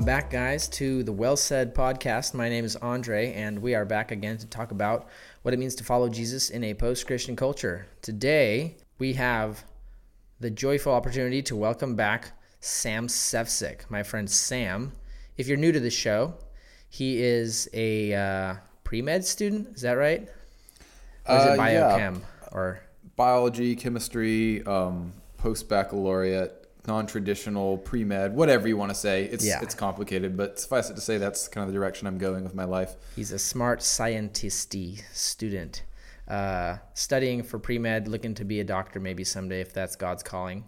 Welcome back, guys, to the Well Said podcast. My name is Andre, and we are back again to talk about what it means to follow Jesus in a post Christian culture. Today, we have the joyful opportunity to welcome back Sam Sefcik, my friend Sam. If you're new to the show, he is a uh, pre med student. Is that right? Or is Uh, it yeah. biochem? Or biology, chemistry, um, post baccalaureate, non traditional, pre med, whatever you want to say. It's Yeah. it's complicated, but suffice it to say that's kind of the direction I'm going with my life. He's a smart scientisty student, uh, studying for pre med, looking to be a doctor maybe someday if that's God's calling.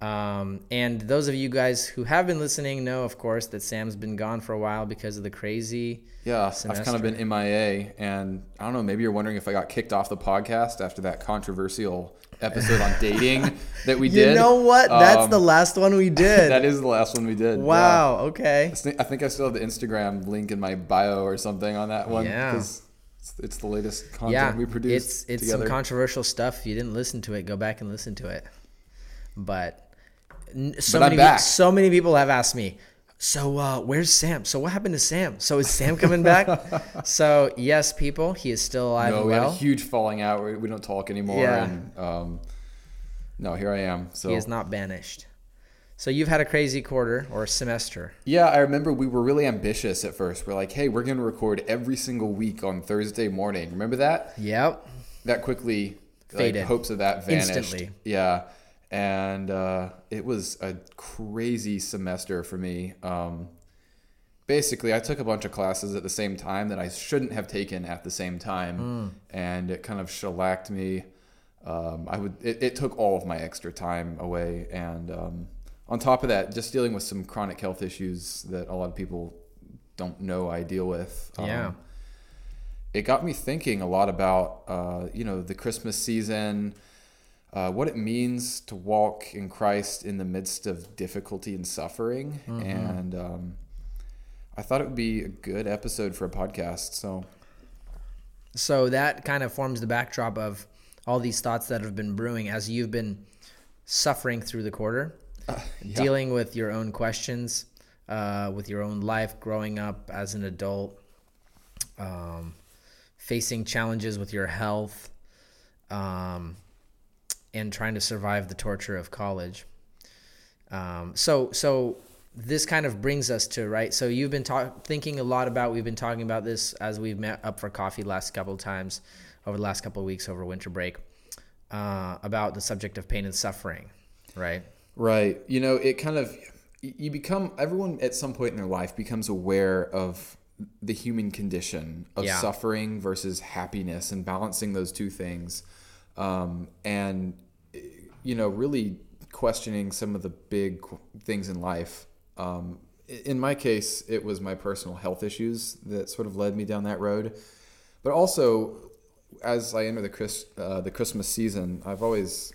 Um, and those of you guys who have been listening know, of course, that Sam's been gone for a while because of the crazy. Yeah, I've kind of been MIA, and I don't know. Maybe you're wondering if I got kicked off the podcast after that controversial episode on dating that we did. You know what? That's Um, the last one we did. that is the last one we did. yeah. wow. Okay. I think- I still have the Instagram link in my bio or something on that one. Yeah. It's, it's the latest content Yeah. we produced. It's it's together. some controversial stuff. If you didn't listen to it, go back and listen to it. But so But many so many people have asked me. So uh, where's Sam? So what happened to Sam? So is Sam coming back? so yes, people, he is still alive No, we had a huge falling out. We, we don't talk anymore. Yeah. And um, no, here I am. So He is not banished. So you've had a crazy quarter or semester. yeah, I remember we were really ambitious at first. We're like, hey, we're going to record every single week on Thursday morning. Remember that? Yep. That quickly like, Faded. hopes of that vanished. Instantly. Yeah, and uh, it was a crazy semester for me. Um, basically, I took a bunch of classes at the same time that I shouldn't have taken at the same time, Hmm. and it kind of shellacked me. Um, I would. It, it took all of my extra time away, and um, on top of that, just dealing with some chronic health issues that a lot of people don't know I deal with. Um, Yeah. it got me thinking a lot about uh, you know the Christmas season, uh, what it means to walk in Christ in the midst of difficulty and suffering, and um, I thought it would be a good episode for a podcast. So. So that kind of forms the backdrop of all these thoughts that have been brewing as you've been suffering through the quarter, dealing with your own questions, uh, with your own life, growing up as an adult, um, facing challenges with your health, um, and trying to survive the torture of college. Um, so, so this kind of brings us to right. So you've been talk- thinking a lot about. We've been talking about this as we've met up for coffee last couple of times over the last couple of weeks over winter break uh, about the subject of pain and suffering, right? Right. You know, it kind of you become everyone at some point in their life becomes aware of the human condition of Yeah. suffering versus happiness and balancing those two things. Um, and you know, really questioning some of the big things in life. Um, in my case, it was my personal health issues that sort of led me down that road. But also, as I enter the Chris, uh, the Christmas season, I've always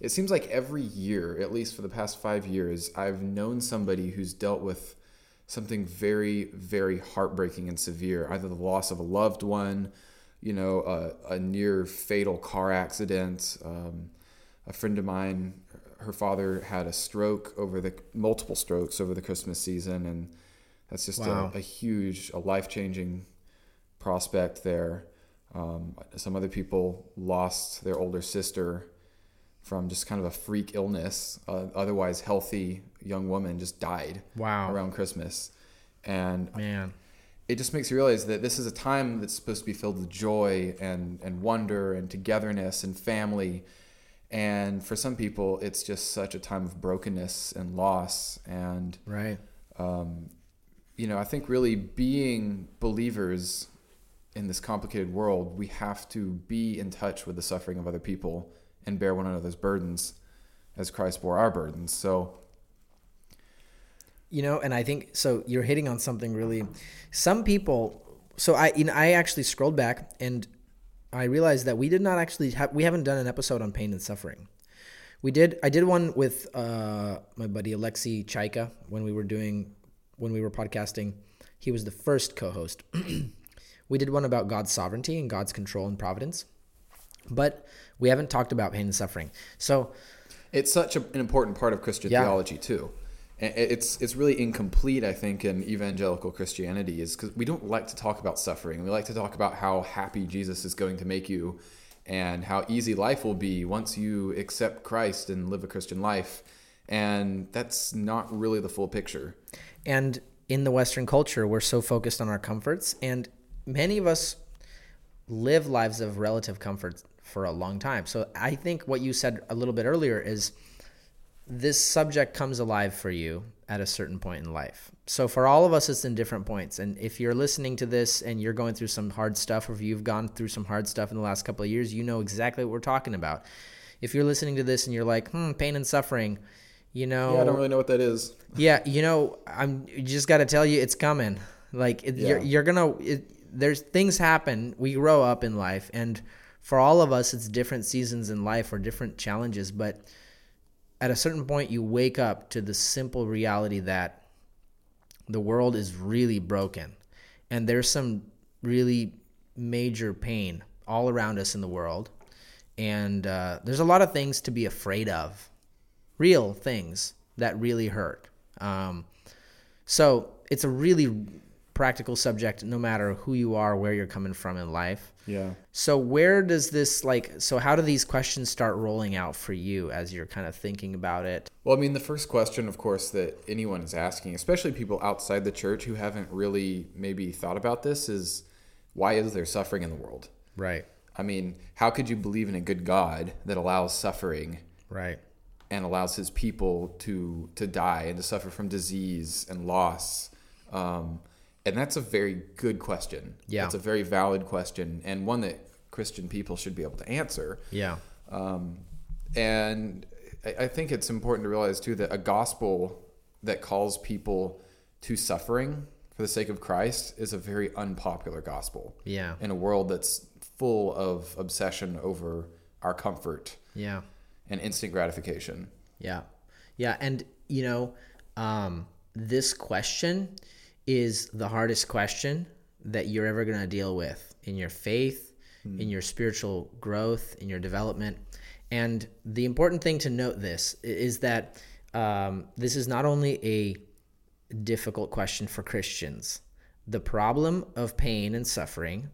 it seems like every year, at least for the past five years, I've known somebody who's dealt with something very, very heartbreaking and severe, either the loss of a loved one, you know, a, a near fatal car accident. Um, a friend of mine, her father had a stroke over the multiple strokes over the Christmas season, and that's just Wow. a, a huge, a life changing prospect there. Um, some other people lost their older sister from just kind of a freak illness. Uh, otherwise healthy young woman just died Wow. around Christmas, and Man, it just makes you realize that this is a time that's supposed to be filled with joy and and wonder and togetherness and family. And for some people, it's just such a time of brokenness and loss. And right? um, you know, I think really being believers in this complicated world, we have to be in touch with the suffering of other people and bear one another's burdens as Christ bore our burdens. So, You know, and I think so. You're hitting on something really. Some people. So I, you know, I actually scrolled back and I realized that we did not actually have. We haven't done an episode on pain and suffering. We did. I did one with uh, my buddy Alexi Chaika when we were doing when we were podcasting. He was the first co-host. we did one about God's sovereignty and God's control and providence, but we haven't talked about pain and suffering. So it's such a, an important part of Christian Yeah. theology too. It's it's really incomplete i think in evangelical christianity is because we don't like to talk about suffering. We like to talk about how happy jesus is going to make you and how easy life will be once you accept christ and live a christian life. And that's not really the full picture. And in the Western culture, we're so focused on our comforts, and many of us live lives of relative comfort for a long time. So I think what you said a little bit earlier is this subject comes alive for you at a certain point in life. So for all of us, it's in different points. And if you're listening to this and you're going through some hard stuff, or if you've gone through some hard stuff in the last couple of years, you know exactly what we're talking about. If you're listening to this and you're like, hmm, pain and suffering, you know, yeah i don't really know what that is yeah, you know, I'm you just got to tell you it's coming. Like it, you're you're gonna it, there's things happen. We grow up in life, and for all of us, it's different seasons in life or different challenges. But at a certain point, you wake up to the simple reality that the world is really broken, and there's some really major pain all around us in the world, and uh, there's a lot of things to be afraid of real things that really hurt. Um, so it's a really practical subject, no matter who you are, where you're coming from in life. yeah So where does this like? So how do these questions start rolling out for you as you're kind of thinking about it? Well, I mean, the first question, of course, that anyone is asking, especially people outside the church who haven't really maybe thought about this, is why is there suffering in the world? Right. I mean, how could you believe in a good God that allows suffering Right. and allows his people to to die and to suffer from disease and loss? Um, and that's a very good question. Yeah. It's a very valid question and one that Christian people should be able to answer. Yeah. Um, and I, I think it's important to realize too that a gospel that calls people to suffering for the sake of Christ is a very unpopular gospel Yeah. in a world that's full of obsession over our comfort Yeah. and instant gratification. Yeah. Yeah. And, you know, um, this question is the hardest question that you're ever going to deal with in your faith, in your spiritual growth, in your development. And the important thing to note this is that um, this is not only a difficult question for Christians, the problem of pain and suffering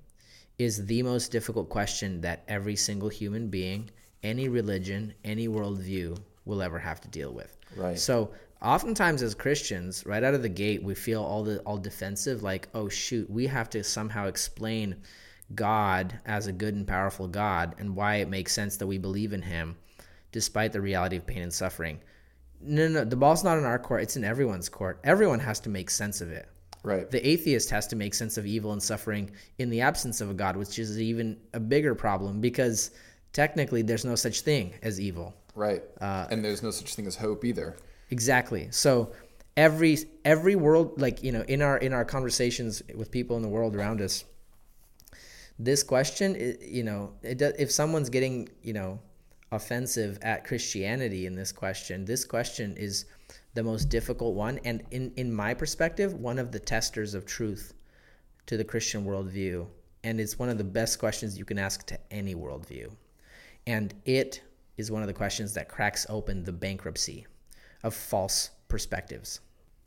is the most difficult question that every single human being, any religion, any worldview will ever have to deal with. Right. So oftentimes as Christians, right out of the gate, we feel all the all defensive, like, oh shoot, we have to somehow explain God as a good and powerful God and why it makes sense that we believe in him despite the reality of pain and suffering. No, no, the ball's not in our court, it's in everyone's court. Everyone has to make sense of it. Right. The atheist has to make sense of evil and suffering in the absence of a God, which is even a bigger problem because technically there's no such thing as evil. Right. Uh, and there's no such thing as hope either. Exactly. So every every world like, you know, in our in our conversations with people in the world around us, this question, you know, it does, if someone's getting, you know, offensive at Christianity in this question, this question is the most difficult one, and in in my perspective, one of the testers of truth to the Christian worldview, and it's one of the best questions you can ask to any worldview, and it is one of the questions that cracks open the bankruptcy of false perspectives.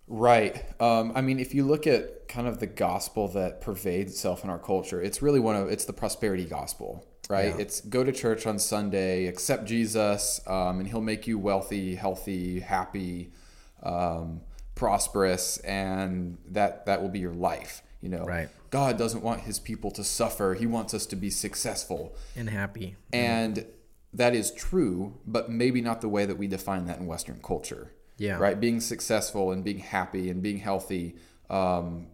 Right. Um, I mean, if you look at kind of the gospel that pervades itself in our culture, it's really one of it's the prosperity gospel, right? Yeah. It's go to church on Sunday, accept Jesus, um, and He'll make you wealthy, healthy, happy, um, prosperous, and that that will be your life. You know, Right. God doesn't want His people to suffer; He wants us to be successful. and happy. And that is true, but maybe not the way that we define that in Western culture. Yeah. Right? Being successful and being happy and being healthy, um,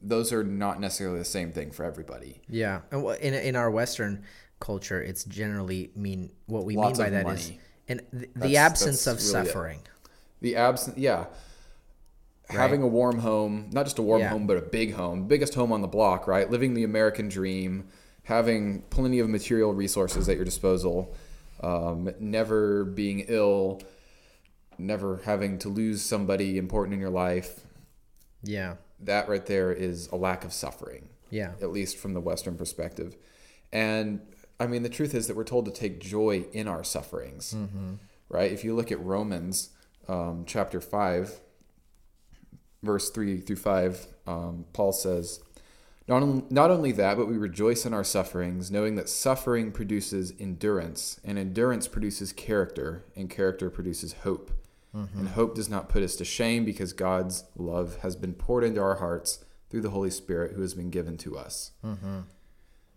those are not necessarily the same thing for everybody. Yeah, and in in our Western culture, it's generally mean what we Lots mean by that is money. and th- the absence of really it. suffering. The absence, yeah. Having a warm home, not just a warm Yeah. home, but a big home, biggest home on the block, right? Living the American dream, having plenty of material resources at your disposal, um, never being ill, never having to lose somebody important in your life. Yeah, That right there is a lack of suffering. yeah, at least from the Western perspective. And I mean, the truth is that we're told to take joy in our sufferings, right? If you look at Romans, um, chapter 5, verse 3 through 5, um, Paul says, not, on, not only that, but we rejoice in our sufferings, knowing that suffering produces endurance, and endurance produces character, and character produces hope. Mm-hmm. And hope does not put us to shame because God's love has been poured into our hearts through the Holy Spirit who has been given to us. Mm-hmm.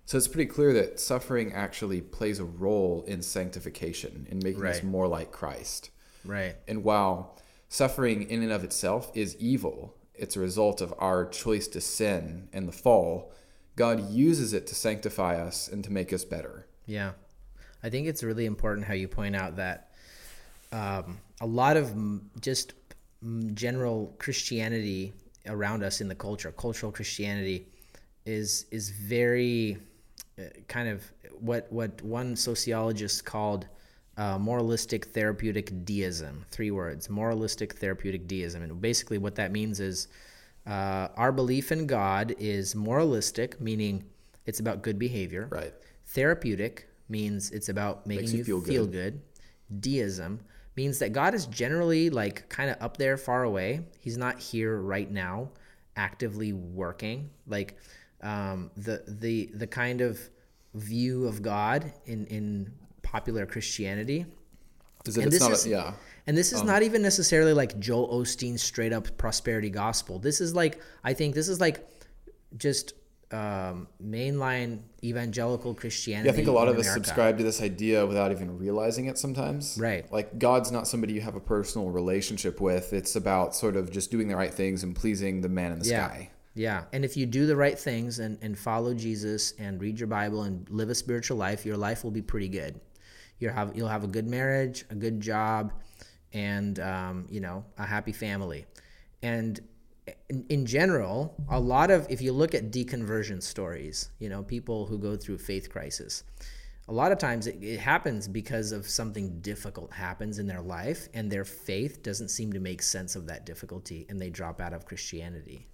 So it's pretty clear that suffering actually plays a role in sanctification, in making right. us more like Christ. Right. And while suffering in and of itself is evil, it's a result of our choice to sin and the fall. God uses it to sanctify us and to make us better. Yeah. I think it's really important how you point out that um, a lot of just general Christianity around us in the culture, cultural Christianity, is is very uh, kind of what what one sociologist called uh, moralistic therapeutic deism. Three words: moralistic therapeutic deism. And basically, what that means is uh, our belief in God is moralistic, meaning it's about good behavior. Right. Therapeutic means it's about making you, you, feel, feel good. good. Deism means that God is generally like kind of up there, far away. He's not here right now, actively working. Like um, the the the kind of view of God in in popular Christianity. Is it, and this is, a, yeah. And this is um, not even necessarily like Joel Osteen's straight up prosperity gospel. This is like I think this is like just um, mainline evangelical Christianity. Yeah, I think a lot of us subscribe to this idea without even realizing it sometimes. Right. Like God's not somebody you have a personal relationship with. It's about sort of just doing the right things and pleasing the man in the yeah. sky. Yeah. And if you do the right things and, and follow Jesus and read your Bible and live a spiritual life, your life will be pretty good you'll have you'll have a good marriage, a good job, and um, you know a happy family. And in, in, general, a lot of if you look at deconversion stories, you know people who go through faith crisis, a lot of times it, it happens because of something difficult happens in their life, and their faith doesn't seem to make sense of that difficulty, and they drop out of Christianity.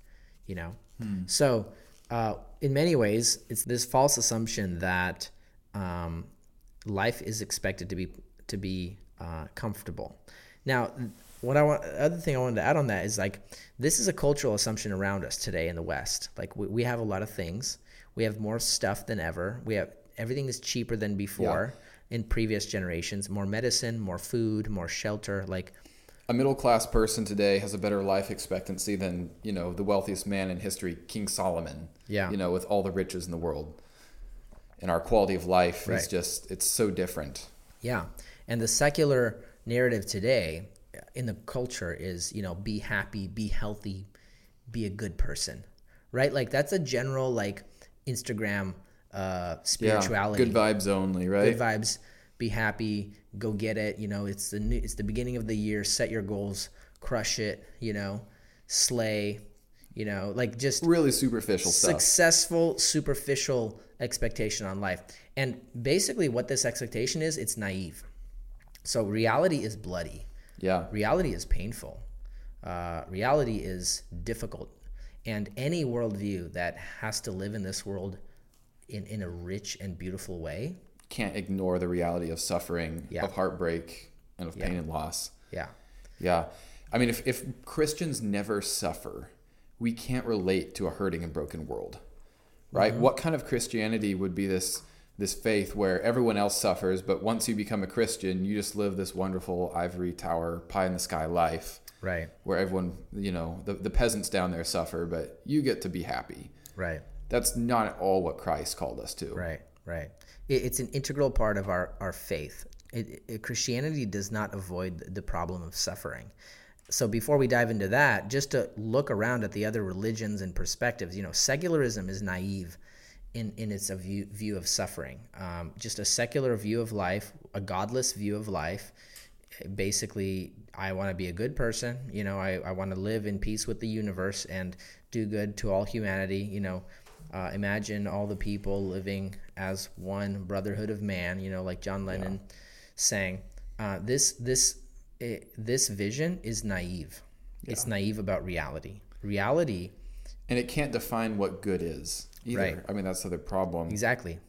You know, hmm. so. Uh, in many ways, it's this false assumption that um, life is expected to be to be uh, comfortable. Now, what I want, other thing I wanted to add on that is like this is a cultural assumption around us today in the West. Like we, we have a lot of things. We have more stuff than ever. We have everything is cheaper than before yeah. in previous generations. More medicine, more food, more shelter. Like a middle class person today has a better life expectancy than you know the wealthiest man in history, King Solomon. Yeah, you know, with all the riches in the world and our quality of life right. is just it's so different. Yeah. And the secular narrative today in the culture is, you know, be happy, be healthy, be a good person. Right? Like that's a general like Instagram uh spirituality. Yeah, good vibes only, right? Good vibes, be happy, go get it, you know, it's the new, it's the beginning of the year, set your goals, crush it, you know, slay, you know, like just really superficial successful, stuff. superficial expectation on life. And basically, what this expectation is, it's naive. So reality is bloody. Yeah. Reality is painful. Uh, reality is difficult. And any worldview that has to live in this world in, in a rich and beautiful way can't ignore the reality of suffering, yeah. of heartbreak, and of pain and loss. Yeah. Yeah. I mean, if, if Christians never suffer, we can't relate to a hurting and broken world right? Mm-hmm. What kind of Christianity would be this this faith where everyone else suffers, but once you become a Christian, you just live this wonderful ivory tower, pie in the sky life, right? Where everyone, you know, the the peasants down there suffer, but you get to be happy, right? That's not at all what Christ called us to, right? Right. It, it's an integral part of our our faith. It, it, Christianity does not avoid the problem of suffering so before we dive into that, just to look around at the other religions and perspectives, you know, secularism is naive in, in its view, view of suffering. Um, just a secular view of life, a godless view of life. Basically, I want to be a good person. You know, I, I want to live in peace with the universe and do good to all humanity. You know, uh, imagine all the people living as one brotherhood of man. You know, like John Lennon yeah. sang. Uh, this this it, this vision is naive. Yeah. It's naive about reality. Reality. And it can't define what good is either. Right. I mean, that's the problem. Exactly.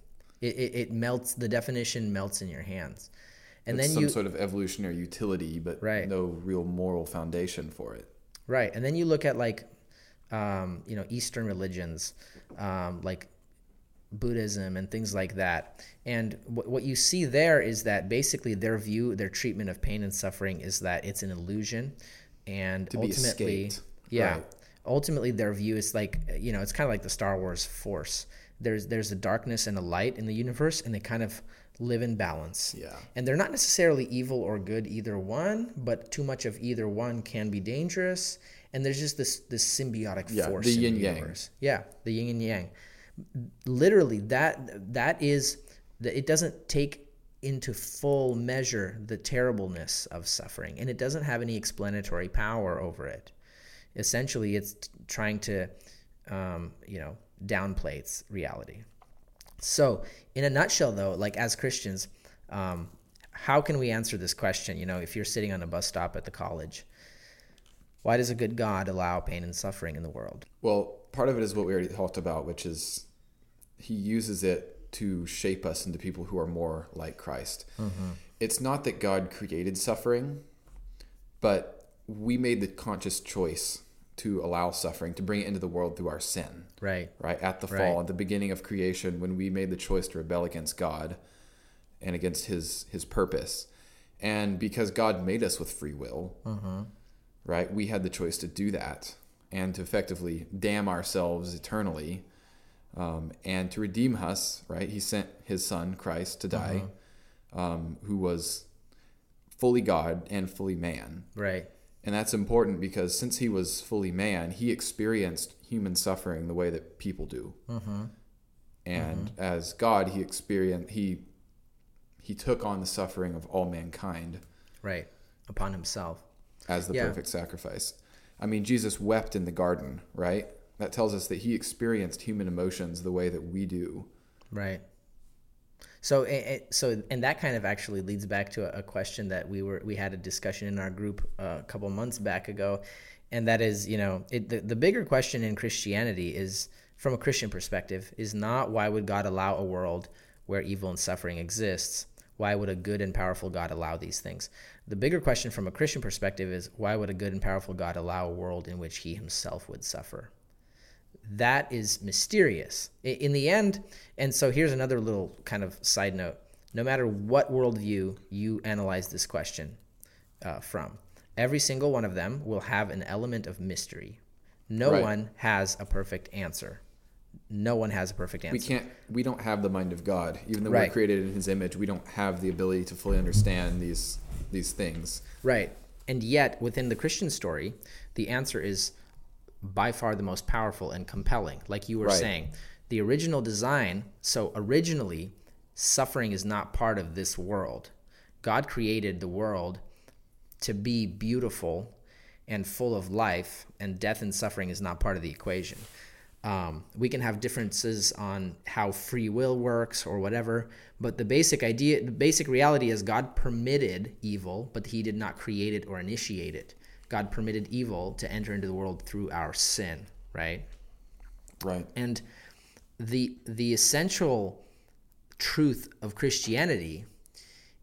It, it, it melts, the definition melts in your hands. And It's then some you sort of evolutionary utility, but Right. no real moral foundation for it. Right, and then you look at like, um, you know, Eastern religions, um, like Buddhism and things like that. And what what you see there is that basically their view, their treatment of pain and suffering is that it's an illusion, and To ultimately, yeah, Right. ultimately their view is like you know it's kind of like the Star Wars Force. There's there's a darkness and a light in the universe, and they kind of live in balance. Yeah. And they're not necessarily evil or good either one, but too much of either one can be dangerous. And there's just this this symbiotic Yeah, force the in yin the yang. universe. Yeah, the yin and yang. Literally, that that is it doesn't take into full measure the terribleness of suffering, and it doesn't have any explanatory power over it. Essentially, it's trying to, um, you know, downplay its reality. So, in a nutshell, though, like as Christians, um, how can we answer this question? You know, if you're sitting on a bus stop at the college, why does a good God allow pain and suffering in the world? Well, part of it is what we already talked about, which is he uses it to shape us into people who are more like Christ. Mm-hmm. It's not that God created suffering, but we made the conscious choice to allow suffering, to bring it into the world through our sin. Right. right at the Right. fall at the beginning of creation when we made the choice to rebel against god and against his his purpose and because god made us with free will mm-hmm. right we had the choice to do that and to effectively damn ourselves eternally um, and to redeem us right he sent his son christ to die um, who was fully god and fully man Right. and that's important because since he was fully man, he experienced human suffering the way that people do. And as God, he experienced he he took on the suffering of all mankind Right. Upon himself. as the Yeah. perfect sacrifice. I mean, Jesus wept in the garden, right? That tells us that he experienced human emotions the way that we do. Right. So, so, and that kind of actually leads back to a, a question that we were we had a discussion in our group uh, a couple months back ago, and that is, you know, it, the the bigger question in Christianity is, from a Christian perspective, is not why would God allow a world where evil and suffering exists. Why would a good and powerful God allow these things? The bigger question from a Christian perspective is why would a good and powerful God allow a world in which he himself would suffer? That is mysterious in the end. And so here's another little kind of side note. No matter what worldview you analyze this question uh, from, every single one of them will have an element of mystery. No Right. one has a perfect answer. No one has a perfect answer. We can't we don't have the mind of God. Even though Right. we're created in his image, we don't have the ability to fully understand these these things. Right. And yet, within the Christian story, the answer is by far the most powerful and compelling. Like you were Right. saying, the original design, so originally, suffering is not part of this world. God created the world to be beautiful and full of life, and death and suffering is not part of the equation. Um, we can have differences on how free will works or whatever, but the basic idea, the basic reality is God permitted evil, but He did not create it or initiate it. God permitted evil to enter into the world through our sin, right? Right. And the the essential truth of Christianity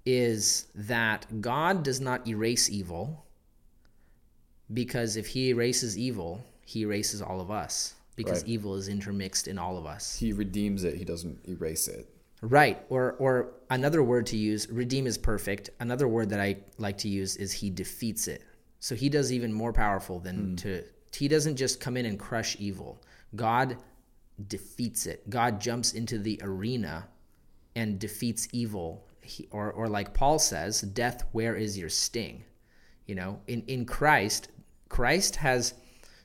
is that God does not erase evil because if he erases evil, he erases all of us because Right. evil is intermixed in all of us. He redeems it, he doesn't erase it. Right. Or or another word to use, redeem is perfect. Another word that I like to use is he defeats it. So he does even more powerful than hmm. to he doesn't just come in and crush evil. God defeats it. God jumps into the arena and defeats evil. He, or or like Paul says, death, where is your sting? You know, in in Christ, Christ has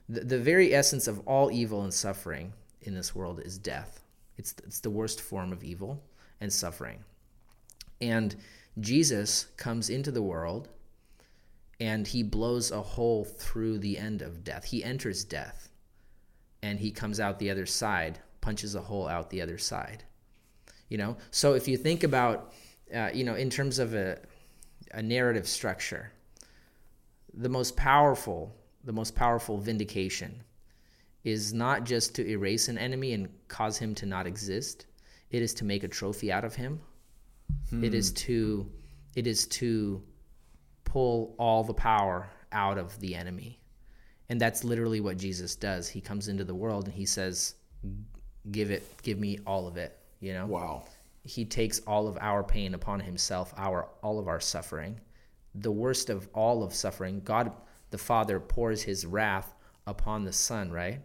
the, the very essence of all evil and suffering in this world is death. It's it's the worst form of evil and suffering. And Jesus comes into the world and he blows a hole through the end of death. He enters death and he comes out the other side, punches a hole out the other side. You know? So if you think about uh, you know, in terms of a a narrative structure, the most powerful, the most powerful vindication is not just to erase an enemy and cause him to not exist. It is to make a trophy out of him. It is to it is to pull all the power out of the enemy. And that's literally what Jesus does. He comes into the world and he says, "Give it, give me all of it." You know. Wow. He takes all of our pain upon himself, our all of our suffering. The worst of all of suffering, God the Father pours his wrath upon the Son, right?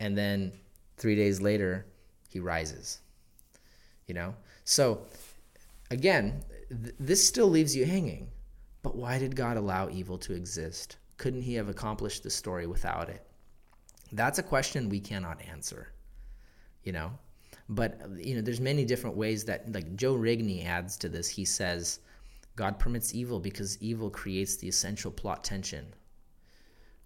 And then 3 days later, he rises. You know? So again, th- this still leaves you hanging. But why did God allow evil to exist? Couldn't he have accomplished the story without it? That's a question we cannot answer. You know? But you know, there's many different ways that like Joe Rigney adds to this. He says, God permits evil because evil creates the essential plot tension.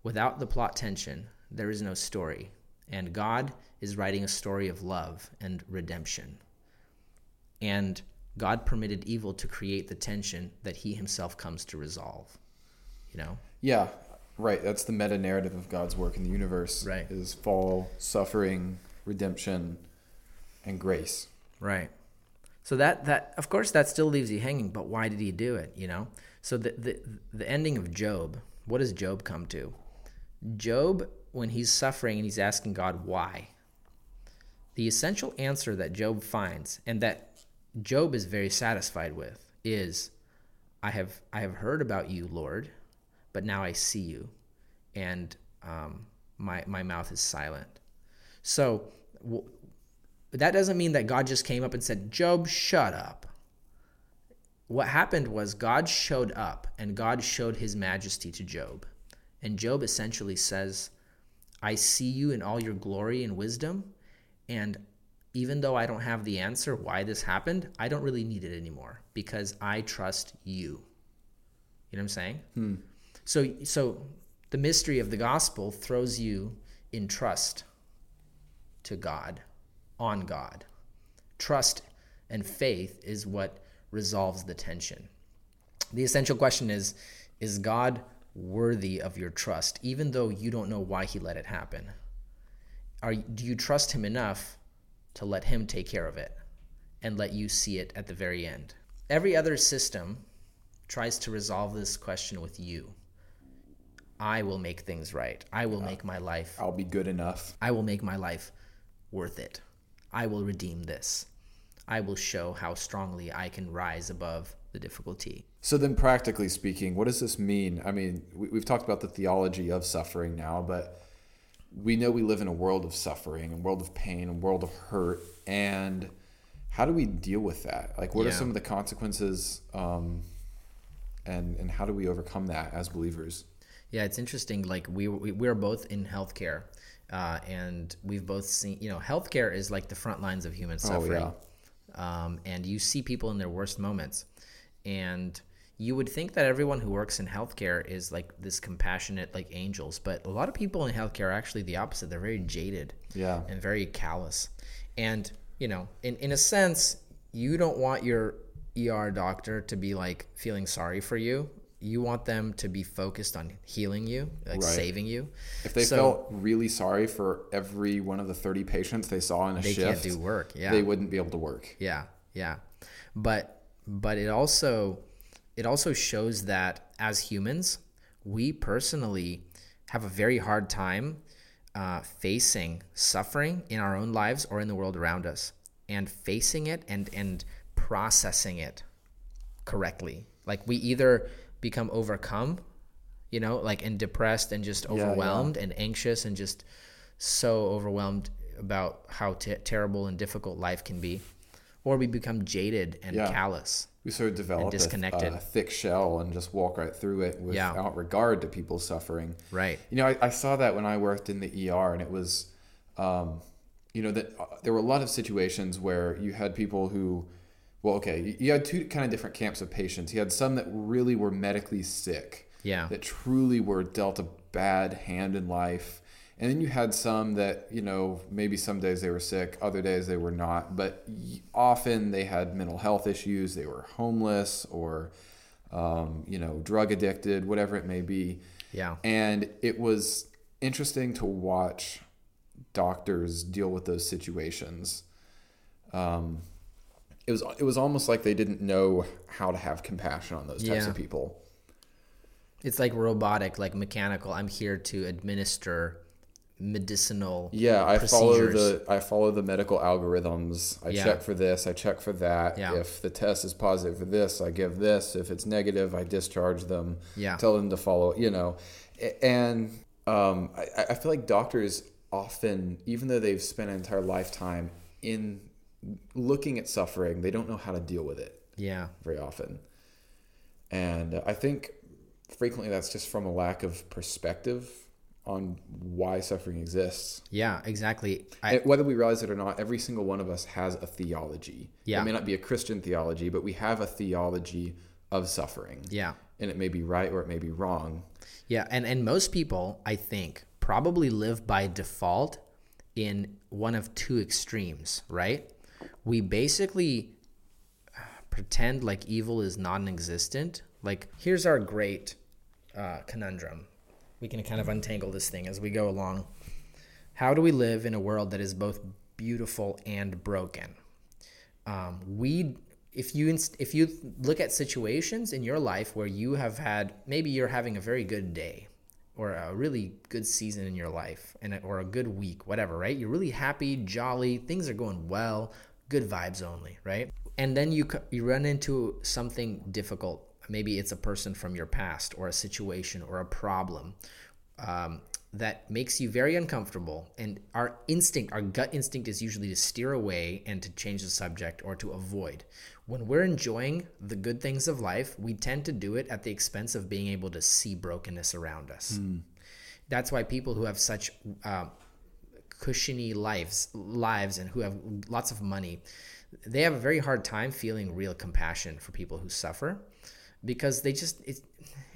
Without the plot tension, there is no story. And God is writing a story of love and redemption. And God permitted evil to create the tension that he himself comes to resolve. You know? Yeah, right. That's the meta narrative of God's work in the universe. Right. Is fall, suffering, redemption, and grace. Right. So that that of course that still leaves you hanging, but why did he do it, you know? So the the the ending of Job, what does Job come to? Job when he's suffering and he's asking God why. The essential answer that Job finds and that Job is very satisfied with is I have I have heard about you, Lord, but now I see you, and um, my my mouth is silent. So w- that doesn't mean that God just came up and said, Job, shut up. What happened was God showed up and God showed his majesty to Job. And Job essentially says, I see you in all your glory and wisdom, and even though I don't have the answer why this happened, I don't really need it anymore because I trust you. You know what I'm saying? Hmm. So, so the mystery of the gospel throws you in trust to God, on God. Trust and faith is what resolves the tension. The essential question is Is God worthy of your trust, even though you don't know why He let it happen? Are, do you trust Him enough to let Him take care of it and let you see it at the very end? Every other system tries to resolve this question with you. I will make things right. I will make my life I'll be good enough. I will make my life worth it. I will redeem this. I will show how strongly I can rise above the difficulty. So then, practically speaking, what does this mean? I mean, we, we've talked about the theology of suffering now, but we know we live in a world of suffering, a world of pain, a world of hurt, and how do we deal with that? Like, what are some of the consequences, um, and and how do we overcome that as believers? Yeah, it's interesting. Like we we we're both in healthcare, uh, and we've both seen. You know, healthcare is like the front lines of human suffering, um, and you see people in their worst moments, and you would think that everyone who works in healthcare is like this compassionate, like angels, but a lot of people in healthcare are actually the opposite. They're very jaded. Yeah. and very callous. And, you know, in, in a sense, you don't want your ER doctor to be like feeling sorry for you. You want them to be focused on healing you, like Right. saving you. If they So- felt really sorry for every one of the 30 patients they saw in a They shift, can't do work. Yeah. they wouldn't be able to work. Yeah, yeah. But but it also it also shows that as humans, we personally have a very hard time uh, facing suffering in our own lives or in the world around us, and facing it and and processing it correctly. Like we either become overcome, you know, like and depressed and just yeah. overwhelmed and anxious and just so overwhelmed about how t- terrible and difficult life can be, or we become jaded and Yeah. callous. We sort of develop a, disconnected. a thick shell and just walk right through it Yeah. without regard to people's suffering. Right. You know, I, I saw that when I worked in the ER, and it was, um, you know, that uh, there were a lot of situations where you had people who, well, okay, you- you had two kind of different camps of patients. You had some that really were medically sick, Yeah. that truly were dealt a bad hand in life. And then you had some that, you know, maybe some days they were sick, other days they were not, but often they had mental health issues, they were homeless or, um, you know, drug addicted, whatever it may be. Yeah. And it was interesting to watch doctors deal with those situations. Um, it was it was almost like they didn't know how to have compassion on those types Yeah. of people. It's like robotic, like mechanical. I'm here to administer medicinal. Yeah, I follow the I follow the medical algorithms. I Yeah. check for this, I check for that. Yeah. If the test is positive for this, I give this. If it's negative, I discharge them. Yeah. Tell them to follow, you know. And um, I, I feel like doctors often, even though they've spent an entire lifetime in looking at suffering, they don't know how to deal with it Yeah. very often. And I think frequently that's just from a lack of perspective on why suffering exists. Yeah, exactly. I, whether we realize it or not, every single one of us has a theology. Yeah. It may not be a Christian theology, but we have a theology of suffering. yeah. And it may be right or it may be wrong. Yeah, and and most people, I think, probably live by default in one of two extremes, right? We basically uh, pretend like evil is non-existent. Like, here's our great uh, conundrum. We can kind of untangle this thing as we go along. How do we live in a world that is both beautiful and broken? um, we if you if you look at situations in your life where you have had maybe you're having a very good day or a really good season in your life and or a good week whatever right you're really happy jolly things are going well good vibes only right and then you you run into something difficult maybe it's a person from your past or a situation or a problem um, that makes you very uncomfortable. And our instinct, our gut instinct, is usually to steer away and to change the subject or to avoid. When we're enjoying the good things of life, we tend to do it at the expense of being able to see brokenness around us. That's why people who have such uh, cushiony lives, lives, and who have lots of money, they have a very hard time feeling real compassion for people who suffer because they just it,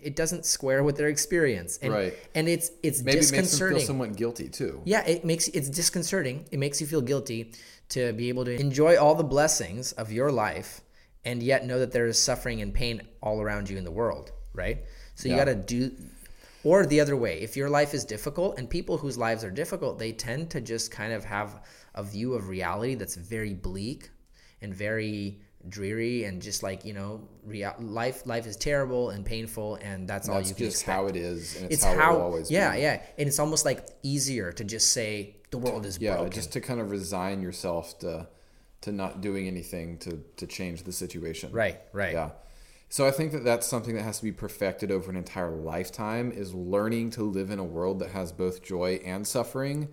it doesn't square with their experience and Right. and it's it's Maybe it makes them disconcerting feel somewhat guilty too. yeah it makes it's disconcerting it makes you feel guilty to be able to enjoy all the blessings of your life and yet know that there is suffering and pain all around you in the world right so you Yeah. got to do or the other way if your life is difficult and people whose lives are difficult they tend to just kind of have a view of reality that's very bleak and very dreary and just like you know real, life life is terrible and painful and that's all That's you can just expect how it is, and it's, it's how, how, it will always yeah be. yeah and it's almost like easier to just say the world is Yeah, broken just to kind of resign yourself to to not doing anything to to change the situation. right right Yeah. So I think that that's something that has to be perfected over an entire lifetime is learning to live in a world that has both joy and suffering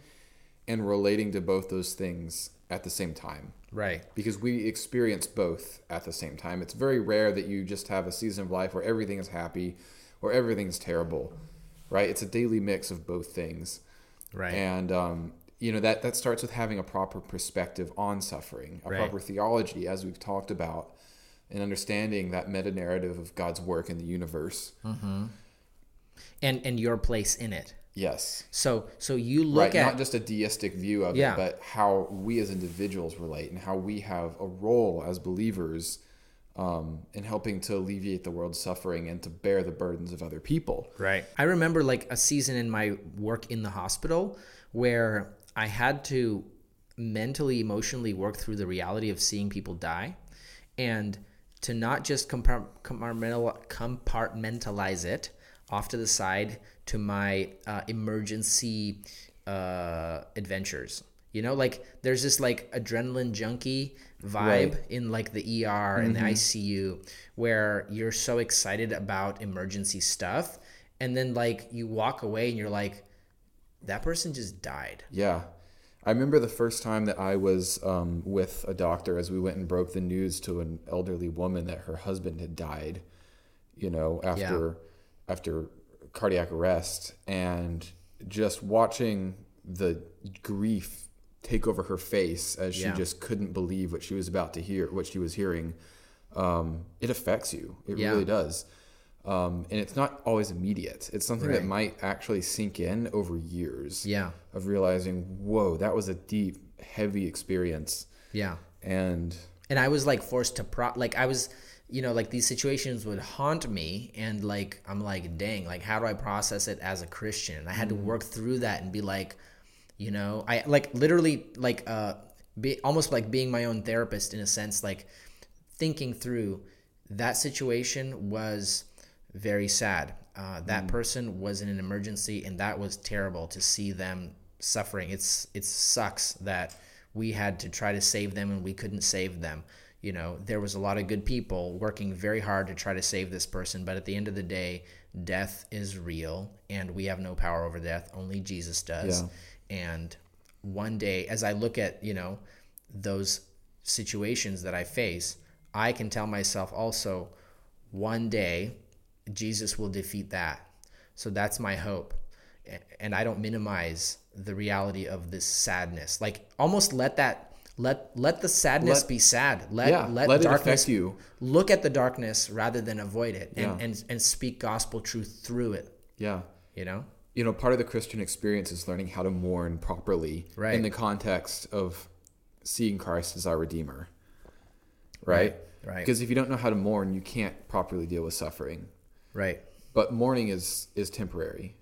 and relating to both those things at the same time. right Because we experience both at the same time. It's very rare that you just have a season of life where everything is happy or everything is terrible, right? It's a daily mix of both things. right And um, you know that that starts with having a proper perspective on suffering, a Right. proper theology, as we've talked about, and understanding that meta narrative of God's work in the universe. and and your place in it Yes, so so you look right. at Not just a deistic view of Yeah. it, but how we as individuals relate and how we have a role as believers um, in helping to alleviate the world's suffering and to bear the burdens of other people. Right. I remember like a season in my work in the hospital where I had to mentally, emotionally work through the reality of seeing people die and to not just compartmentalize it off to the side to my uh, emergency uh, adventures. You know, like there's this like adrenaline junkie vibe Right. in like the ER and the ICU where you're so excited about emergency stuff and then like you walk away and you're like that person just died. Yeah. I remember the first time that I was um, with a doctor as we went and broke the news to an elderly woman that her husband had died, you know, after after cardiac arrest and just watching the grief take over her face as she Yeah. just couldn't believe what she was about to hear, what she was hearing. Um, it affects you. It Yeah. really does. Um, and it's not always immediate. It's something that might actually sink in over years Yeah. of realizing, whoa, that was a deep, heavy experience. Yeah. And and I was like forced to pro like I was you know like these situations would haunt me and like I'm like dang like how do I process it as a Christian I had to work through that and be like you know I like literally like uh be almost like being my own therapist in a sense like thinking through that situation was very sad. Uh, that person was in an emergency, and that was terrible to see them suffering. It's it sucks that we had to try to save them and we couldn't save them. You know, there was a lot of good people working very hard to try to save this person, but at the end of the day, death is real, and we have no power over death. Only Jesus does. Yeah. And one day, as I look at you know those situations that I face, I can tell myself also, one day Jesus will defeat that. So that's my hope. And I don't minimize the reality of this sadness. Like almost let that let let the sadness let, be sad. Let yeah, let, let darkness you. Look at the darkness rather than avoid it and, yeah. and and speak gospel truth through it. Yeah. You know? You know, part of the Christian experience is learning how to mourn properly right. in the context of seeing Christ as our redeemer. Right? Right. Because if you don't know how to mourn, you can't properly deal with suffering. Right. But mourning is is temporary.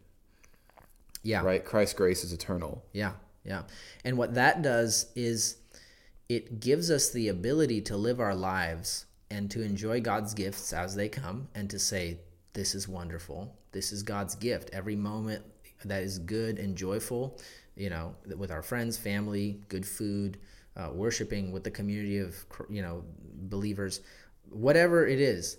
Yeah. Right? Christ's grace is eternal. Yeah. Yeah. And what that does is it gives us the ability to live our lives and to enjoy God's gifts as they come and to say, This is wonderful. This is God's gift. Every moment that is good and joyful, you know, with our friends, family, good food, uh, worshiping with the community of, you know, believers, whatever it is,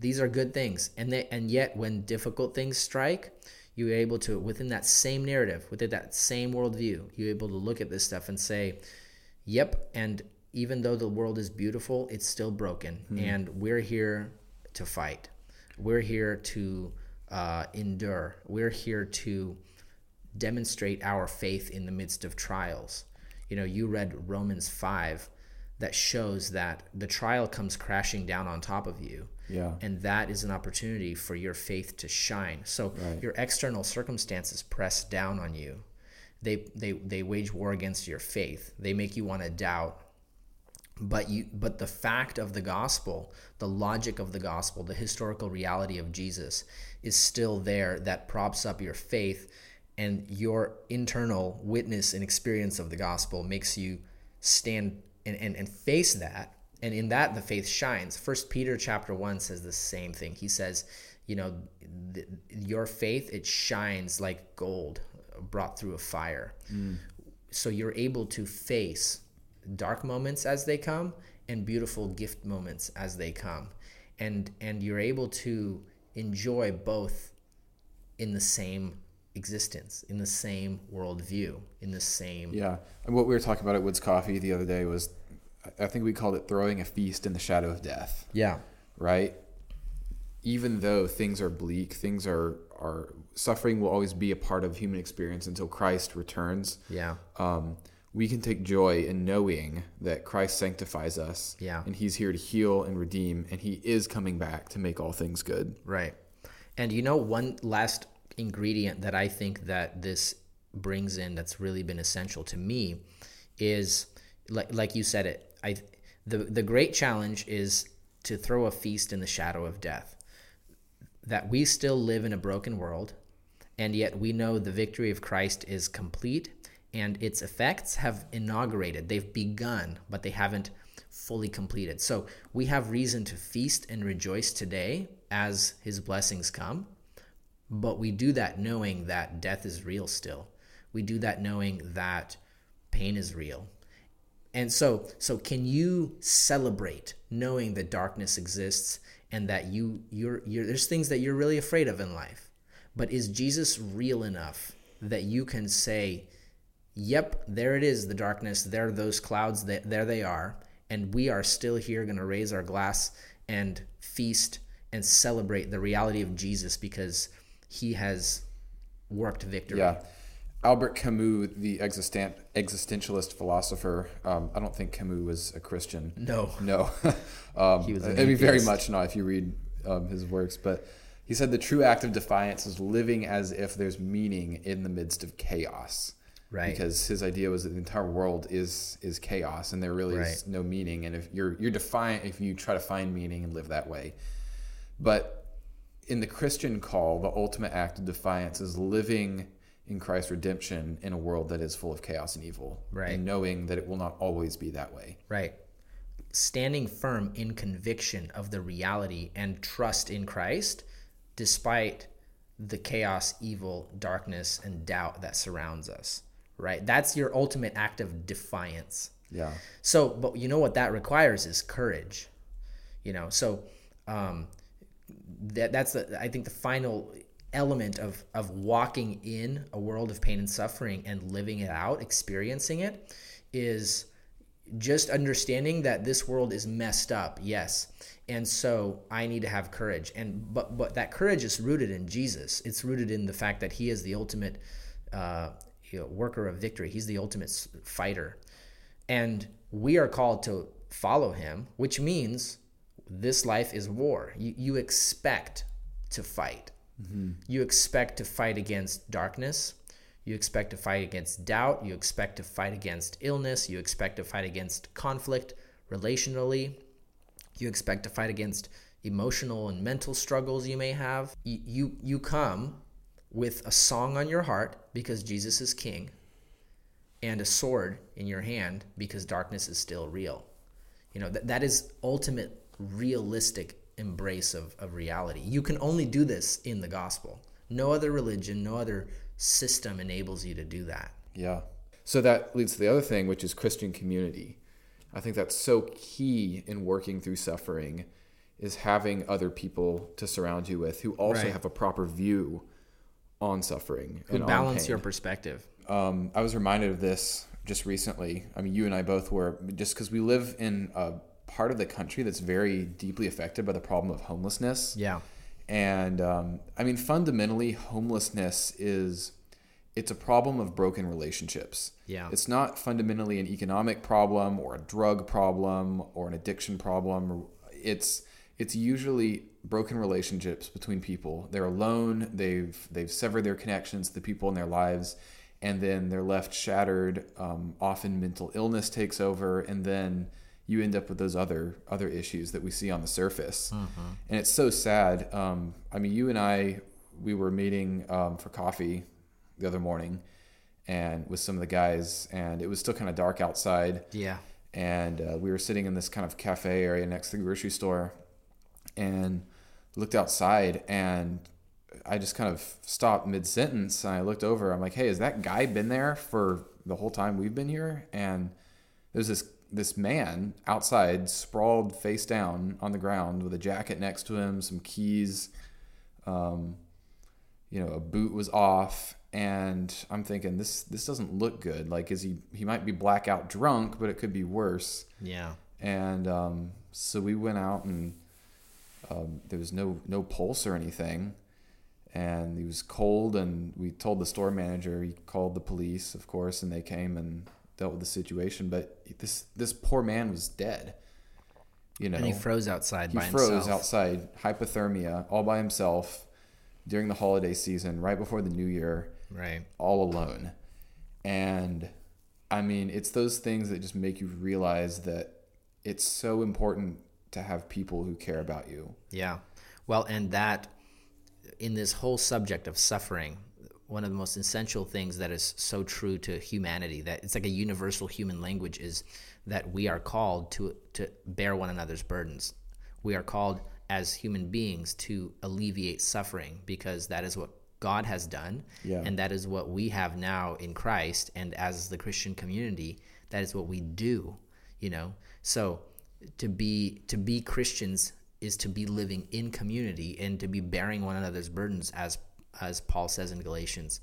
these are good things. And they, and yet when difficult things strike, you're able to, within that same narrative, within that same worldview, you're able to look at this stuff and say, yep, and even though the world is beautiful, it's still broken. Mm-hmm. And we're here to fight. We're here to uh, endure. We're here to demonstrate our faith in the midst of trials. You know, you read Romans 5 that shows that the trial comes crashing down on top of you. Yeah. And that is an opportunity for your faith to shine. So right. your external circumstances press down on you. They, they, they wage war against your faith. They make you want to doubt. But you but the fact of the gospel, the logic of the gospel, the historical reality of Jesus is still there that props up your faith and your internal witness and experience of the gospel makes you stand and, and, and face that and in that the faith shines first peter chapter 1 says the same thing he says you know your faith it shines like gold brought through a fire mm. so you're able to face dark moments as they come and beautiful gift moments as they come and and you're able to enjoy both in the same existence in the same worldview in the same yeah and what we were talking about at woods coffee the other day was I think we called it throwing a feast in the shadow of death. Yeah. Right? Even though things are bleak, things are are suffering will always be a part of human experience until Christ returns. Yeah. Um, we can take joy in knowing that Christ sanctifies us. Yeah. And he's here to heal and redeem and he is coming back to make all things good. Right. And you know one last ingredient that I think that this brings in that's really been essential to me is like like you said it I the the great challenge is to throw a feast in the shadow of death. That we still live in a broken world, and yet we know the victory of Christ is complete and its effects have inaugurated. They've begun, but they haven't fully completed. So we have reason to feast and rejoice today as his blessings come. But we do that knowing that death is real still. We do that knowing that pain is real and so, so can you celebrate knowing that darkness exists and that you you're, you're there's things that you're really afraid of in life, but is Jesus real enough that you can say, "Yep, there it is, the darkness. There those clouds. That there they are, and we are still here, going to raise our glass and feast and celebrate the reality of Jesus because He has worked victory." Yeah. Albert Camus, the existent, existentialist philosopher, um, I don't think Camus was a Christian. No. No. um, he was I mean, very much not if you read um, his works. But he said the true act of defiance is living as if there's meaning in the midst of chaos. Right. Because his idea was that the entire world is is chaos and there really right. is no meaning. And if you're you're defiant if you try to find meaning and live that way. But in the Christian call, the ultimate act of defiance is living in Christ's redemption in a world that is full of chaos and evil. Right. And knowing that it will not always be that way. Right. standing firm in conviction of the reality and trust in Christ despite the chaos, evil, darkness, and doubt that surrounds us, right? That's your ultimate act of defiance. Yeah. So, but you know what that requires is courage, you know? So, um, that, that's the, I think the final element of, of walking in a world of pain and suffering and living it out, experiencing it is just understanding that this world is messed up. Yes. And so i need to have courage. And but but that courage is rooted in jesus. It's rooted in the fact that he is the ultimate uh, you know, worker of victory. He's the ultimate fighter. And we are called to follow him which means this life is war. You, you expect to fight mm-hmm. you expect to fight against darkness you expect to fight against doubt you expect to fight against illness you expect to fight against conflict relationally you expect to fight against emotional and mental struggles you may have. You, you, you come with a song on your heart because Jesus is king and a sword in your hand because darkness is still real. You know, that, that is ultimate realistic embrace of, of reality. You can only do this in the gospel. No other religion, no other system enables you to do that. Yeah. So that leads to the other thing, which is Christian community. I think that's so key in working through suffering is having other people to surround you with who also right. have a proper view on suffering who balance your perspective. Um, I was reminded of this just recently. I mean, you and I both were just because we live in a part of the country that's very deeply affected by the problem of homelessness. Yeah. And um, I mean, fundamentally, homelessness is it's a problem of broken relationships. Yeah. It's not fundamentally an economic problem or a drug problem or an addiction problem. It's it's usually broken relationships between people. They're alone. They've they've severed their connections to the people in their lives, and then they're left shattered. Um, often mental illness takes over, and then you end up with those other other issues that we see on the surface. Mm-hmm. And it's so sad. Um, I mean, you and I we were meeting um, for coffee the other morning and with some of the guys and it was still kind of dark outside yeah and uh, we were sitting in this kind of cafe area next to the grocery store and looked outside and i just kind of stopped mid-sentence and i looked over i'm like hey has that guy been there for the whole time we've been here and there's this this man outside sprawled face down on the ground with a jacket next to him some keys um, you know a boot was off and I'm thinking this this doesn't look good. Like, is he he might be blackout drunk, but it could be worse. Yeah. And um, so we went out and um, there was no no pulse or anything, and he was cold. And we told the store manager. He called the police, of course, and they came and dealt with the situation. But this this poor man was dead. You know, and he froze outside. He froze himself. outside, hypothermia, all by himself during the holiday season, right before the new year right all alone and i mean it's those things that just make you realize that it's so important to have people who care about you yeah well and that in this whole subject of suffering one of the most essential things that is so true to humanity that it's like a universal human language is that we are called to to bear one another's burdens we are called as human beings to alleviate suffering because that is what God has done. Yeah. And that is what we have now in Christ. And as the Christian community, that is what we do, you know? So to be to be Christians is to be living in community and to be bearing one another's burdens as as Paul says in Galatians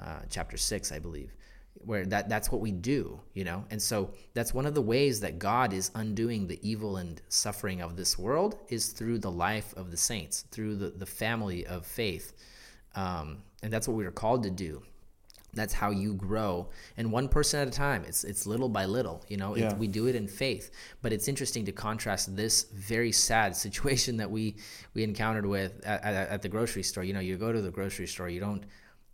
uh, chapter 6, I believe where that that's what we do you know and so that's one of the ways that god is undoing the evil and suffering of this world is through the life of the saints through the, the family of faith um, and that's what we are called to do. That's how you grow, and one person at a time. It's it's little by little, you know. Yeah. It, we do it in faith, but it's interesting to contrast this very sad situation that we we encountered with at, at, at the grocery store. You know, you go to the grocery store, you don't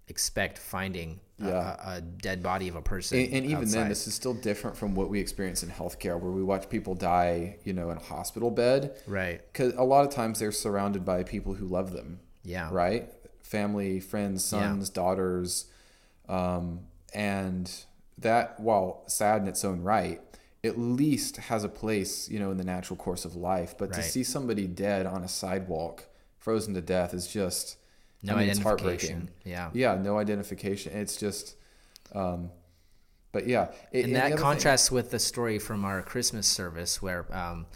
expect finding yeah. a, a, dead body of a person. And, and even outside. then, this is still different from what we experience in healthcare, where we watch people die, you know, in a hospital bed. Right. Because a lot of times they're surrounded by people who love them. Yeah. Right family, friends, sons, yeah. daughters, um, and that while sad in its own right, at least has a place, you know, in the natural course of life. But to see somebody dead on a sidewalk, frozen to death, is just No I mean, it's identification. heartbreaking. Yeah. Yeah, no identification. It's just, um, but yeah, It- and the that other thing- contrasts with the story from our Christmas service where um,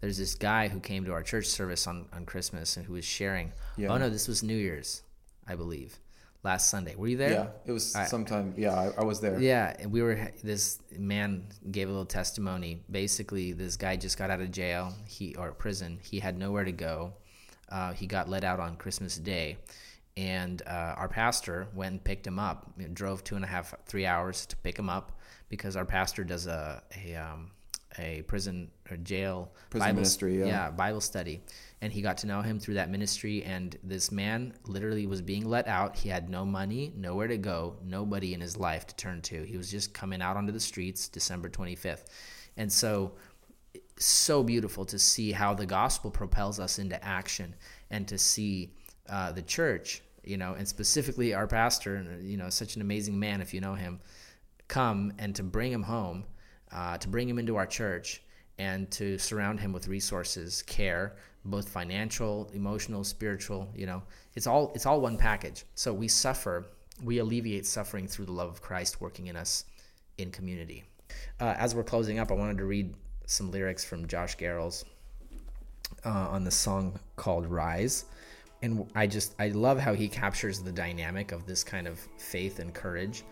there's this guy who came to our church service on, on Christmas and who was sharing. Yeah. Oh no, this was New Year's, I believe, last Sunday. Were you there? yeah, it was sometime. Yeah, I, I was there. Yeah, and we were. This man gave a little testimony. Basically, this guy just got out of jail. He or prison. He had nowhere to go. Uh, he got let out on Christmas Day, and uh, our pastor went and picked him up. Drove two and a half, three hours to pick him up because our pastor does a a um, a prison or jail Prison ministry, yeah. yeah Bible study, and he got to know him through that ministry. And this man literally was being let out. He had no money, nowhere to go, nobody in his life to turn to. He was just coming out onto the streets December 25th, and so so beautiful to see how the gospel propels us into action, and to see uh, the church, you know, and specifically our pastor, you know, such an amazing man if you know him, come and to bring him home, uh, to bring him into our church, and to surround him with resources, care, both financial, emotional, spiritual. You know, it's all it's all one package. So we suffer, we alleviate suffering through the love of Christ working in us in community. Uh, as we're closing up, I wanted to read some lyrics from Josh Garrels uh, on the song called Rise. And I just, I love how he captures the dynamic of this kind of faith and courage.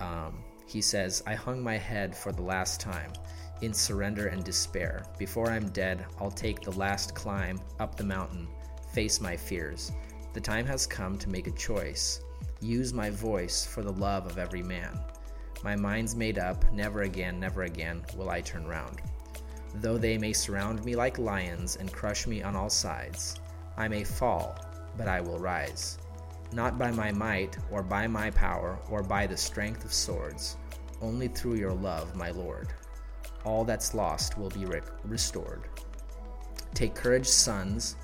Um, he says, I hung my head for the last time in surrender and despair. Before I'm dead, I'll take the last climb up the mountain, face my fears. The time has come to make a choice. Use my voice for the love of every man. My mind's made up, never again, never again will I turn round. Though they may surround me like lions and crush me on all sides, I may fall, but I will rise. Not by my might, or by my power, or by the strength of swords, only through your love, my Lord. All that's lost will be rec- restored. Take courage, sons,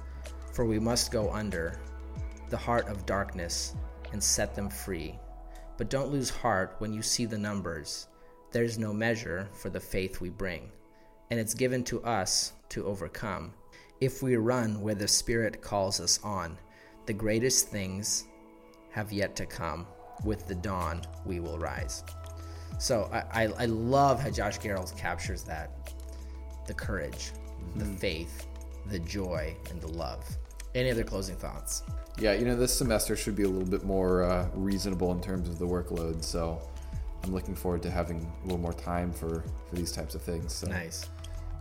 for we must go under the heart of darkness and set them free. But don't lose heart when you see the numbers. There's no measure for the faith we bring, and it's given to us to overcome. If we run where the Spirit calls us on, the greatest things have yet to come. With the dawn, we will rise. So I, I, I love how Josh Garrels captures that the courage, the faith, the joy, and the love. Any other closing thoughts? Yeah, you know, this semester should be a little bit more uh, reasonable in terms of the workload. So I'm looking forward to having a little more time for for these types of things. So Nice.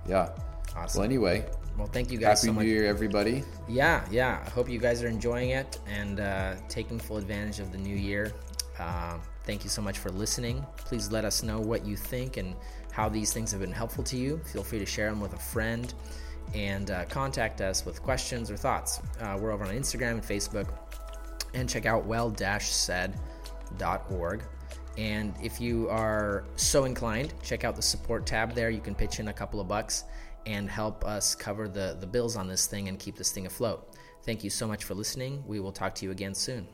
yeah. Awesome. Well, anyway, Well, thank you guys happy so New. Year, everybody. Yeah, yeah. I hope you guys are enjoying it and uh, taking full advantage of the new year. Uh, thank you so much for listening. Please let us know what you think and how these things have been helpful to you. Feel free to share them with a friend and uh, contact us with questions or thoughts. Uh, we're over on Instagram and Facebook. And check out well-said.org. And if you are so inclined, check out the support tab there. You can pitch in a couple of bucks and help us cover the, the bills on this thing and keep this thing afloat. Thank you so much for listening. We will talk to you again soon.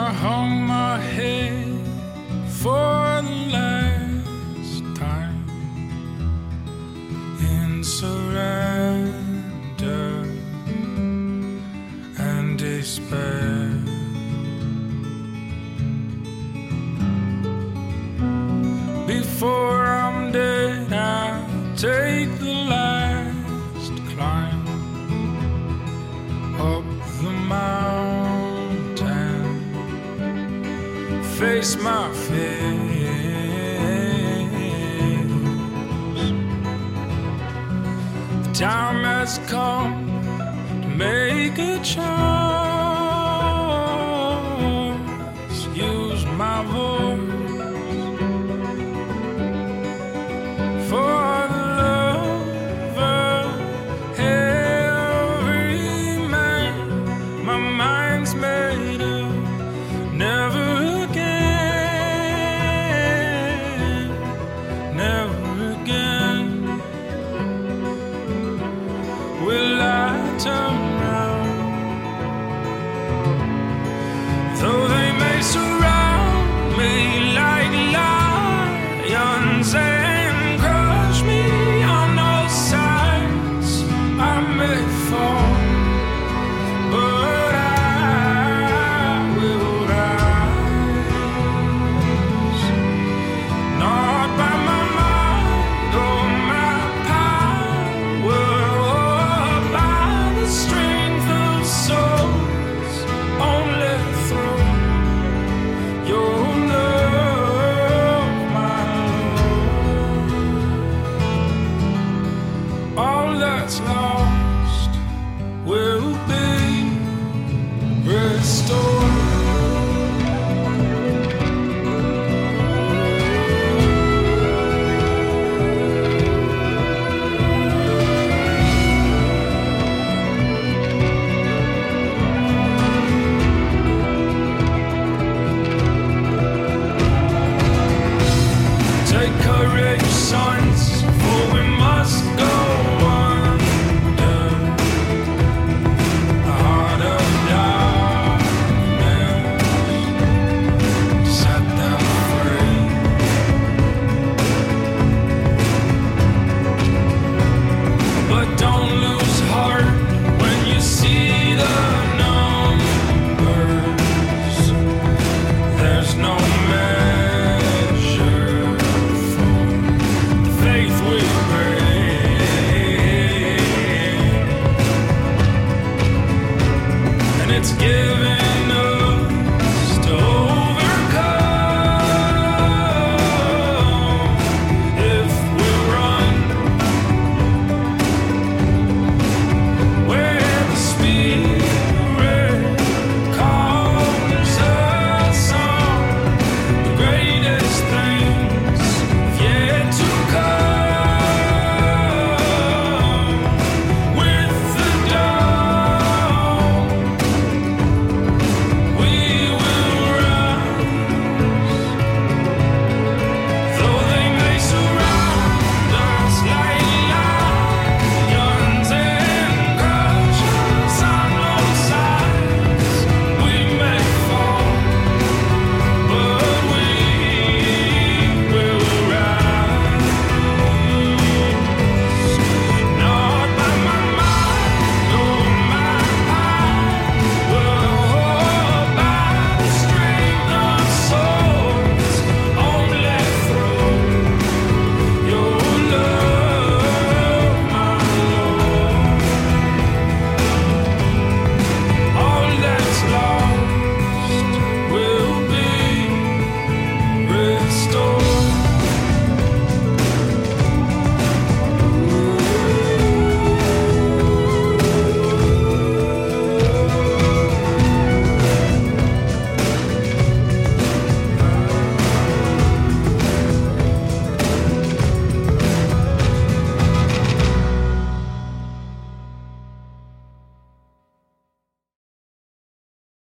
I hung my head for the last time in surrender and despair. Face my fears. The time has come to make a choice.